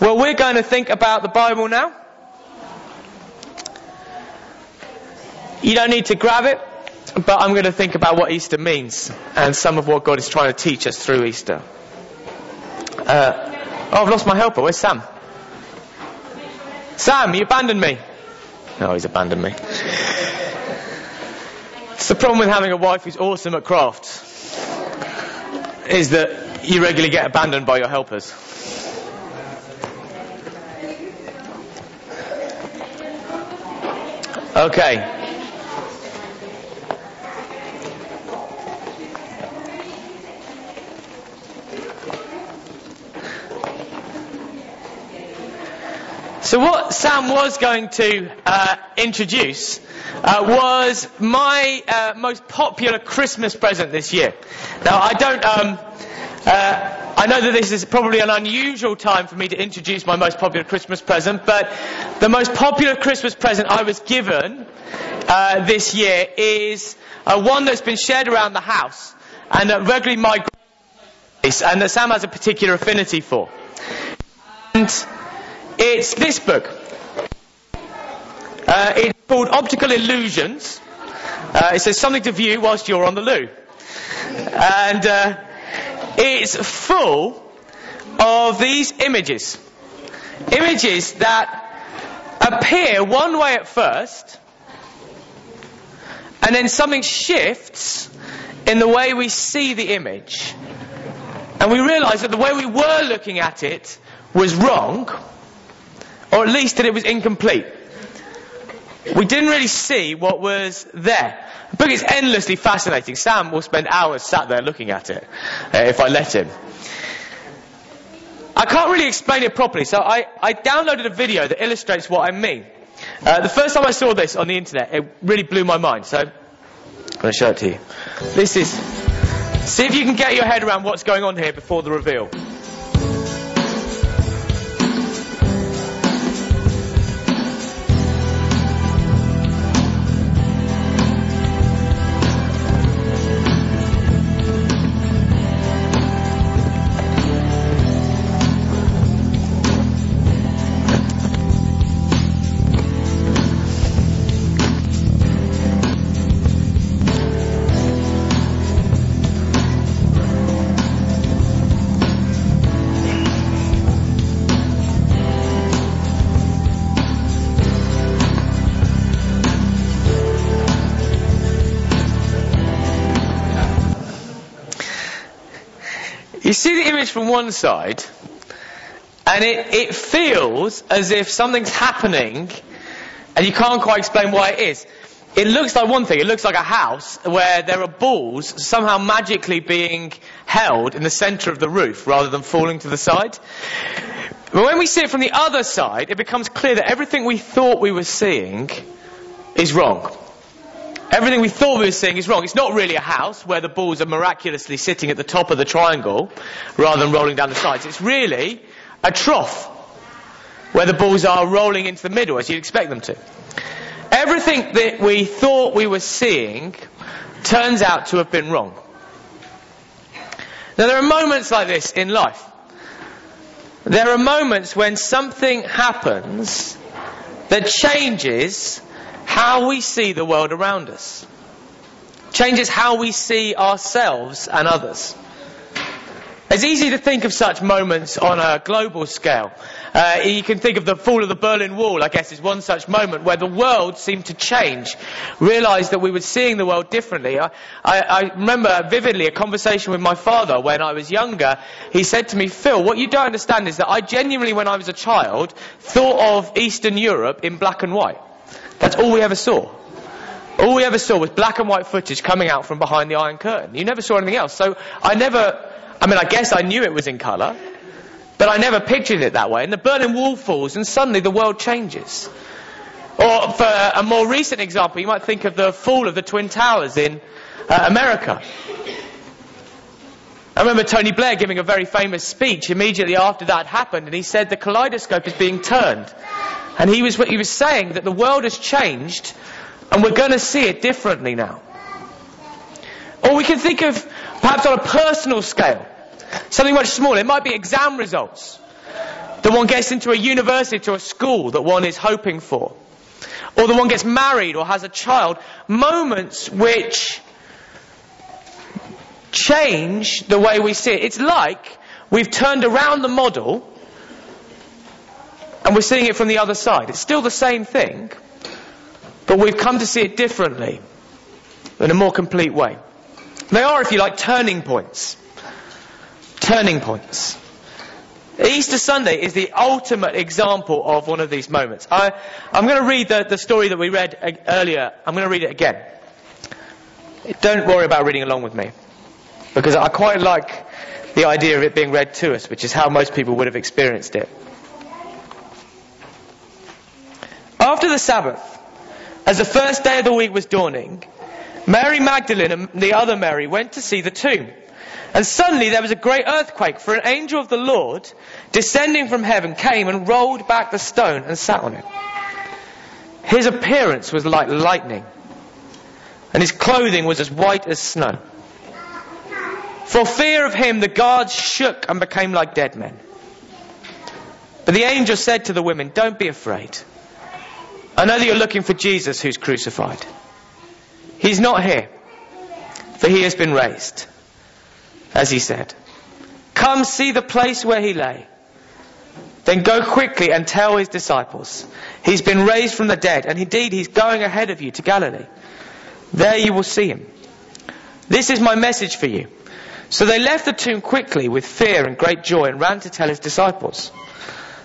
Well, we're going to think about the Bible now. You don't need to grab it, but I'm going to think about what Easter means and some of what God is trying to teach us through Easter. Uh, oh, I've lost my helper. Where's Sam? Sam, you abandoned me. No, he's abandoned me. It's the problem with having a wife who's awesome at crafts, is that you regularly get abandoned by your helpers. Okay. So what Sam was going to uh, introduce uh, was my uh, most popular Christmas present this year. Now I don't. Um, uh, I know that this is probably an unusual time for me to introduce my most popular Christmas present, but the most popular Christmas present I was given uh, this year is uh, one that's been shared around the house and that regularly my and that Sam has a particular affinity for. And it's this book. Uh, it's called Optical Illusions. Uh, it says something to view whilst you're on the loo. And uh, it's full of these images. Images that appear one way at first, and then something shifts in the way we see the image. And we realize that the way we were looking at it was wrong or at least that it was incomplete. We didn't really see what was there. The book is endlessly fascinating. Sam will spend hours sat there looking at it, uh, if I let him. I can't really explain it properly, so I, I downloaded a video that illustrates what I mean. Uh, the first time I saw this on the internet, it really blew my mind, so I'm going to show it to you. This is, see if you can get your head around what's going on here before the reveal. You see the image from one side, and it, it feels as if something's happening, and you can't quite explain why it is. It looks like one thing, it looks like a house where there are balls somehow magically being held in the centre of the roof rather than falling to the side. But when we see it from the other side, it becomes clear that everything we thought we were seeing is wrong. Everything we thought we were seeing is wrong. It's not really a house where the balls are miraculously sitting at the top of the triangle rather than rolling down the sides. It's really a trough where the balls are rolling into the middle as you'd expect them to. Everything that we thought we were seeing turns out to have been wrong. Now there are moments like this in life. There are moments when something happens that changes how we see the world around us. Changes how we see ourselves and others. It's easy to think of such moments on a global scale. Uh, you can think of the fall of the Berlin Wall, I guess, is one such moment where the world seemed to change. Realised that we were seeing the world differently. I, I, I remember vividly a conversation with my father when I was younger. He said to me, Phil, what you don't understand is that I genuinely, when I was a child, thought of Eastern Europe in black and white. That's all we ever saw. All we ever saw was black and white footage coming out from behind the Iron Curtain. You never saw anything else. So I never, I mean, I guess I knew it was in colour, but I never pictured it that way. And the Berlin Wall falls, and suddenly the world changes. Or for a more recent example, you might think of the fall of the Twin Towers in uh, America. I remember Tony Blair giving a very famous speech immediately after that happened, and he said the kaleidoscope is being turned. And he was, he was saying that the world has changed and we're going to see it differently now. Or we can think of perhaps on a personal scale, something much smaller. It might be exam results. That one gets into a university or a school that one is hoping for, or that one gets married or has a child. Moments which change the way we see it. It's like we've turned around the model and we're seeing it from the other side. It's still the same thing, but we've come to see it differently, in a more complete way. They are, if you like, turning points. Turning points. Easter Sunday is the ultimate example of one of these moments. I, am going to read the, the story that we read earlier. I'm going to read it again. Don't worry about reading along with me. Because I quite like the idea of it being read to us, which is how most people would have experienced it. After the Sabbath, as the first day of the week was dawning, Mary Magdalene and the other Mary went to see the tomb. And suddenly there was a great earthquake, for an angel of the Lord, descending from heaven, came and rolled back the stone and sat on it. His appearance was like lightning, and his clothing was as white as snow. For fear of him, the guards shook and became like dead men. But the angel said to the women, Don't be afraid. I know that you're looking for Jesus who's crucified. He's not here, for he has been raised, as he said. Come see the place where he lay. Then go quickly and tell his disciples, he's been raised from the dead, and indeed he's going ahead of you to Galilee. There you will see him. This is my message for you. So they left the tomb quickly with fear and great joy and ran to tell his disciples.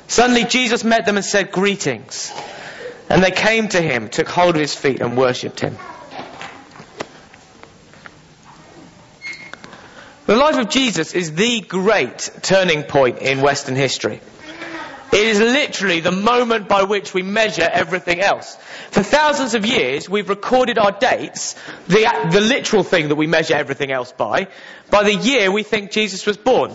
Suddenly Jesus met them and said, Greetings. And they came to him, took hold of his feet and worshipped him. The life of Jesus is the great turning point in Western history. It is literally the moment by which we measure everything else. For thousands of years, we've recorded our dates, the, the literal thing that we measure everything else by, by the year we think Jesus was born.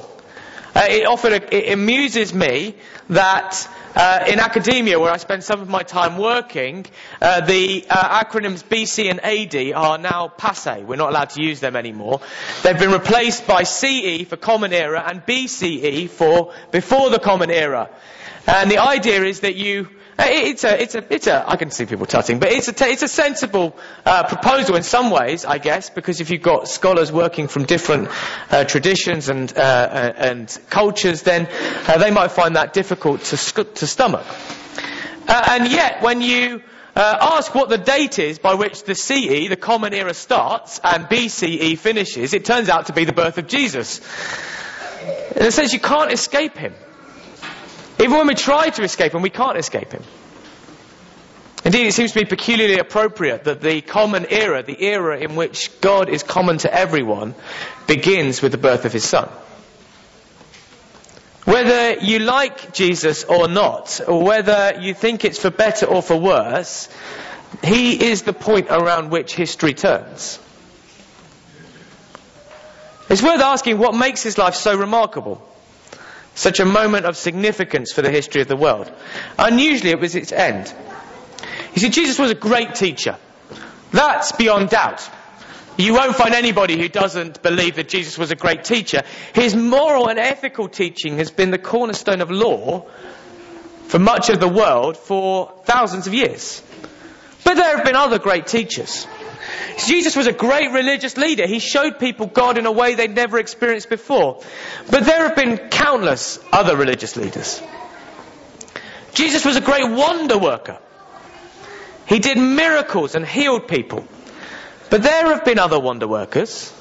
Uh, it often it amuses me that uh, in academia, where I spend some of my time working, uh, the uh, acronyms BC and AD are now passe. We're not allowed to use them anymore. They've been replaced by CE for Common Era and BCE for before the Common Era. And the idea is that you, it's a, it's a, it's a, I can see people tutting, but it's a, it's a sensible uh, proposal in some ways, I guess, because if you've got scholars working from different uh, traditions and, uh, uh and cultures, then uh, they might find that difficult to, to stomach. and yet, when you ask what the date is by which the CE, the Common Era, starts and BCE finishes, it turns out to be the birth of Jesus. In a sense, you can't escape him. Even when we try to escape him, we can't escape him. Indeed, it seems to be peculiarly appropriate that the common era, the era in which God is common to everyone, begins with the birth of his son. Whether you like Jesus or not, or whether you think it's for better or for worse, he is the point around which history turns. It's worth asking what makes his life so remarkable. Such a moment of significance for the history of the world. Unusually, it was its end. You see, Jesus was a great teacher. That's beyond doubt. You won't find anybody who doesn't believe that Jesus was a great teacher. His moral and ethical teaching has been the cornerstone of law for much of the world for thousands of years. But there have been other great teachers. Jesus was a great religious leader. He showed people God in a way they'd never experienced before. But there have been countless other religious leaders. Jesus was a great wonder worker. He did miracles and healed people. But there have been other wonder workers.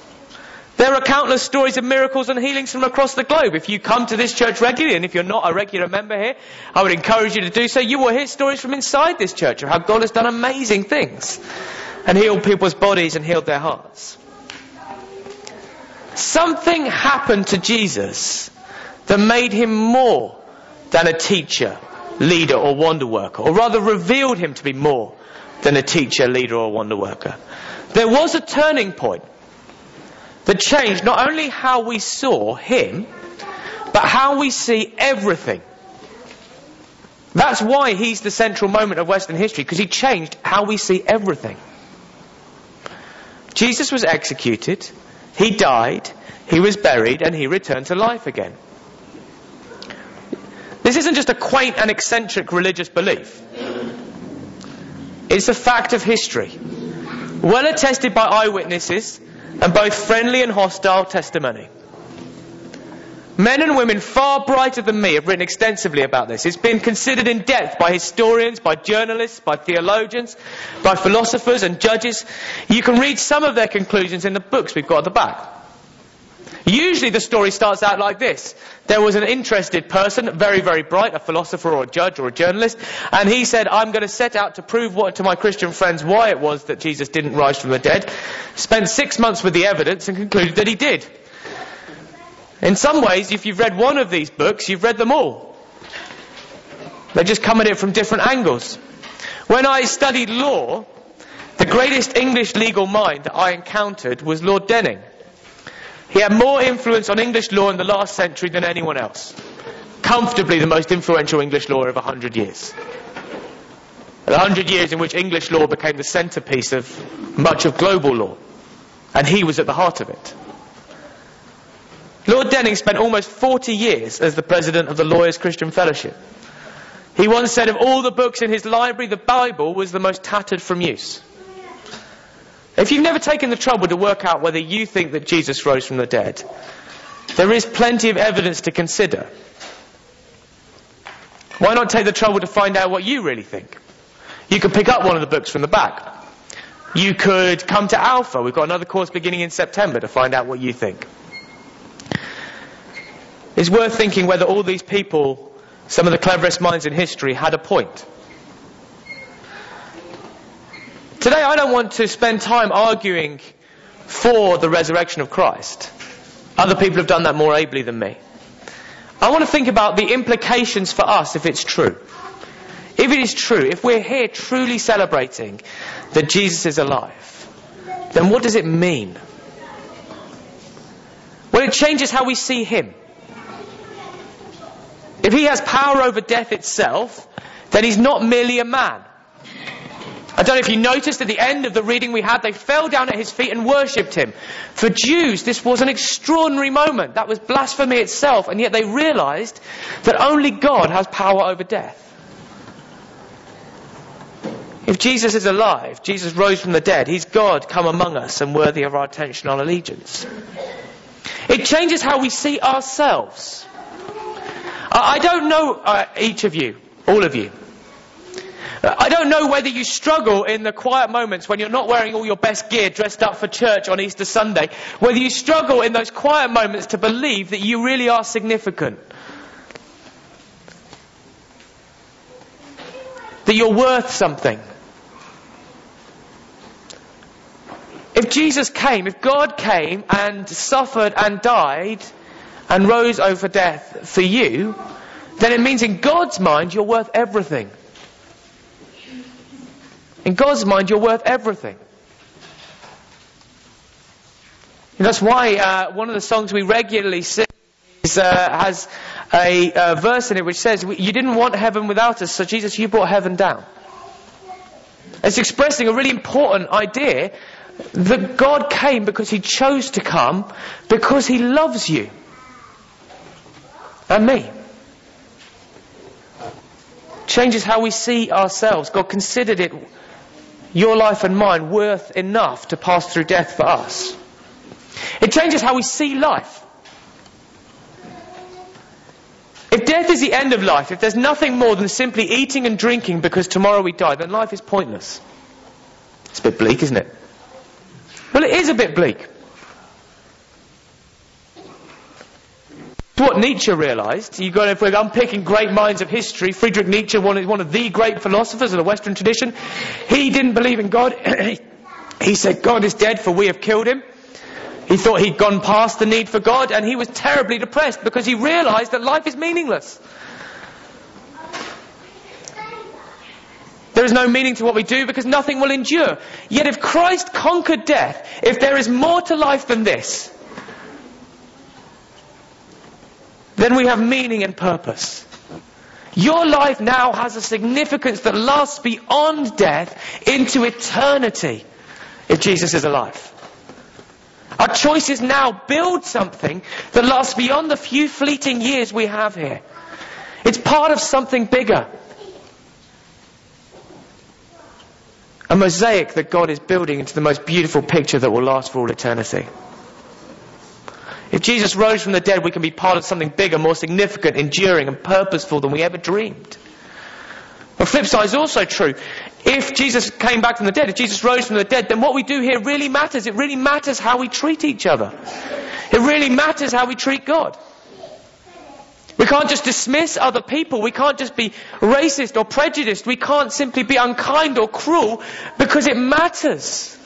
There are countless stories of miracles and healings from across the globe. If you come to this church regularly, and if you're not a regular member here, I would encourage you to do so. You will hear stories from inside this church of how God has done amazing things and healed people's bodies and healed their hearts. Something happened to Jesus that made him more than a teacher, leader, or wonder worker, or rather revealed him to be more than a teacher, leader, or wonder worker. There was a turning point that changed not only how we saw him, but how we see everything. That's why he's the central moment of Western history, because he changed how we see everything. Jesus was executed, he died, he was buried, and he returned to life again. This isn't just a quaint and eccentric religious belief. It's a fact of history, well attested by eyewitnesses and both friendly and hostile testimony. Men and women far brighter than me have written extensively about this. It's been considered in depth by historians, by journalists, by theologians, by philosophers and judges. You can read some of their conclusions in the books we've got at the back. Usually the story starts out like this. There was an interested person, very, very bright, a philosopher or a judge or a journalist, and he said, I'm going to set out to prove what, to my Christian friends why it was that Jesus didn't rise from the dead. Spent six months with the evidence and concluded that he did. In some ways, if you've read one of these books, you've read them all. They just come at it from different angles. When I studied law, the greatest English legal mind that I encountered was Lord Denning. He had more influence on English law in the last century than anyone else. Comfortably the most influential English lawyer of a hundred years. A hundred years in which English law became the centerpiece of much of global law. And he was at the heart of it. Lord Denning spent almost 40 years as the president of the Lawyers Christian Fellowship. He once said of all the books in his library, the Bible was the most tattered from use. If you've never taken the trouble to work out whether you think that Jesus rose from the dead, there is plenty of evidence to consider. Why not take the trouble to find out what you really think? You could pick up one of the books from the back. You could come to Alpha. We've got another course beginning in September to find out what you think. It's worth thinking whether all these people, some of the cleverest minds in history, had a point. Today I don't want to spend time arguing for the resurrection of Christ. Other people have done that more ably than me. I want to think about the implications for us if it's true. If it is true, if we're here truly celebrating that Jesus is alive, then what does it mean? Well, it changes how we see him. If he has power over death itself, then he's not merely a man. I don't know if you noticed at the end of the reading we had, they fell down at his feet and worshipped him. For Jews, this was an extraordinary moment. That was blasphemy itself, and yet they realized that only God has power over death. If Jesus is alive, Jesus rose from the dead, he's God come among us and worthy of our attention and allegiance. It changes how we see ourselves. I don't know uh, each of you, all of you. I don't know whether you struggle in the quiet moments when you're not wearing all your best gear dressed up for church on Easter Sunday, whether you struggle in those quiet moments to believe that you really are significant. That you're worth something. If Jesus came, if God came and suffered and died and rose over death for you, then it means in God's mind you're worth everything. In God's mind, you're worth everything. And that's why uh, one of the songs we regularly sing is, uh, has a uh, verse in it which says, You didn't want heaven without us, so Jesus, you brought heaven down. It's expressing a really important idea that God came because He chose to come because He loves you and me. Changes how we see ourselves. God considered it your life and mine worth enough to pass through death for us. It changes how we see life. If death is the end of life, if there's nothing more than simply eating and drinking because tomorrow we die, then life is pointless. It's a bit bleak, isn't it? Well, it is a bit bleak. What Nietzsche realized. You got, if we're unpicking great minds of history, Friedrich Nietzsche, one one of the great philosophers of the Western tradition, he didn't believe in God. he said, God is dead for we have killed him. He thought he'd gone past the need for God and he was terribly depressed because he realized that life is meaningless. There is no meaning to what we do because nothing will endure. Yet if Christ conquered death, if there is more to life than this, then we have meaning and purpose. Your life now has a significance that lasts beyond death into eternity if Jesus is alive. Our choices now build something that lasts beyond the few fleeting years we have here. It's part of something bigger. A mosaic that God is building into the most beautiful picture that will last for all eternity. If Jesus rose from the dead, we can be part of something bigger, more significant, enduring, and purposeful than we ever dreamed. The flip side is also true. If Jesus came back from the dead, if Jesus rose from the dead, then what we do here really matters. It really matters how we treat each other. It really matters how we treat God. We can't just dismiss other people. We can't just be racist or prejudiced. We can't simply be unkind or cruel because it matters.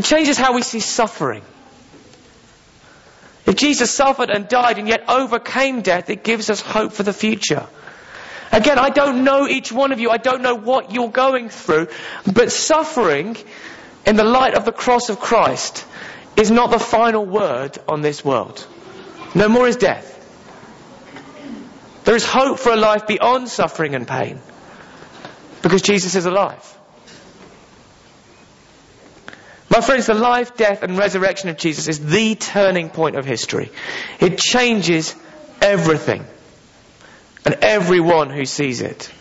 It changes how we see suffering. If Jesus suffered and died and yet overcame death, it gives us hope for the future. Again, I don't know each one of you. I don't know what you're going through. But suffering in the light of the cross of Christ is not the final word on this world. No more is death. There is hope for a life beyond suffering and pain. Because Jesus is alive. My friends, the life, death, and resurrection of Jesus is the turning point of history. It changes everything and everyone who sees it.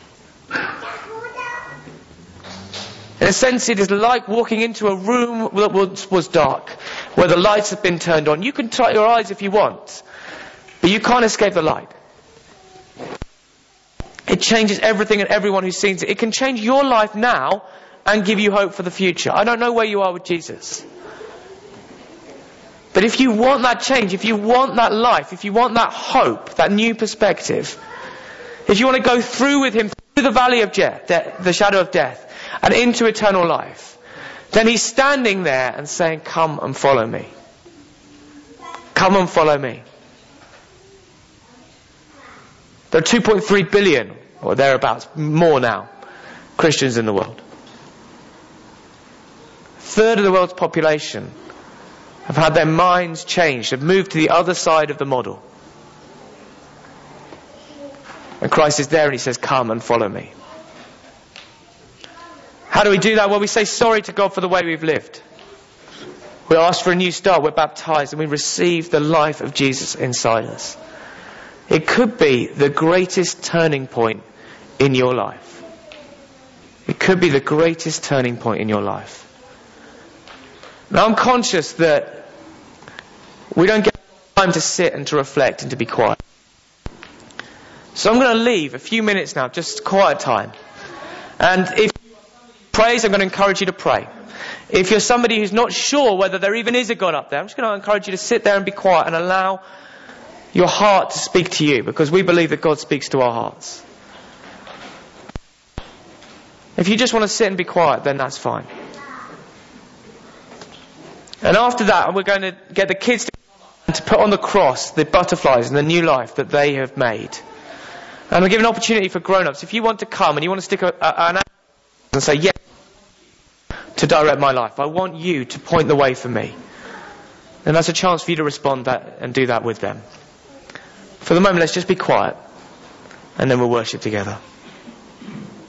In a sense, it is like walking into a room that once was dark, where the lights have been turned on. You can try your eyes if you want, but you can't escape the light. It changes everything and everyone who sees it. It can change your life now and give you hope for the future. I don't know where you are with Jesus. But if you want that change, if you want that life, if you want that hope, that new perspective, if you want to go through with him through the valley of death, the shadow of death, and into eternal life, then he's standing there and saying, Come and follow me. Come and follow me. There are 2.3 billion, or thereabouts, more now, Christians in the world third of the world's population have had their minds changed, have moved to the other side of the model. And Christ is there and he says, Come and follow me. How do we do that? Well, we say sorry to God for the way we've lived. We ask for a new start. We're baptized and we receive the life of Jesus inside us. It could be the greatest turning point in your life. It could be the greatest turning point in your life. Now I'm conscious that we don't get time to sit and to reflect and to be quiet. So I'm going to leave a few minutes now, just quiet time. And if praise, I'm going to encourage you to pray. If you're somebody who's not sure whether there even is a God up there, I'm just going to encourage you to sit there and be quiet and allow your heart to speak to you because we believe that God speaks to our hearts. If you just want to sit and be quiet, then that's fine. And after that, we're going to get the kids to, to put on the cross the butterflies and the new life that they have made. And we'll give an opportunity for grown-ups. If you want to come and you want to stick a, a, an and say, yes, to direct my life. I want you to point the way for me. And that's a chance for you to respond that and do that with them. For the moment, let's just be quiet and then we'll worship together.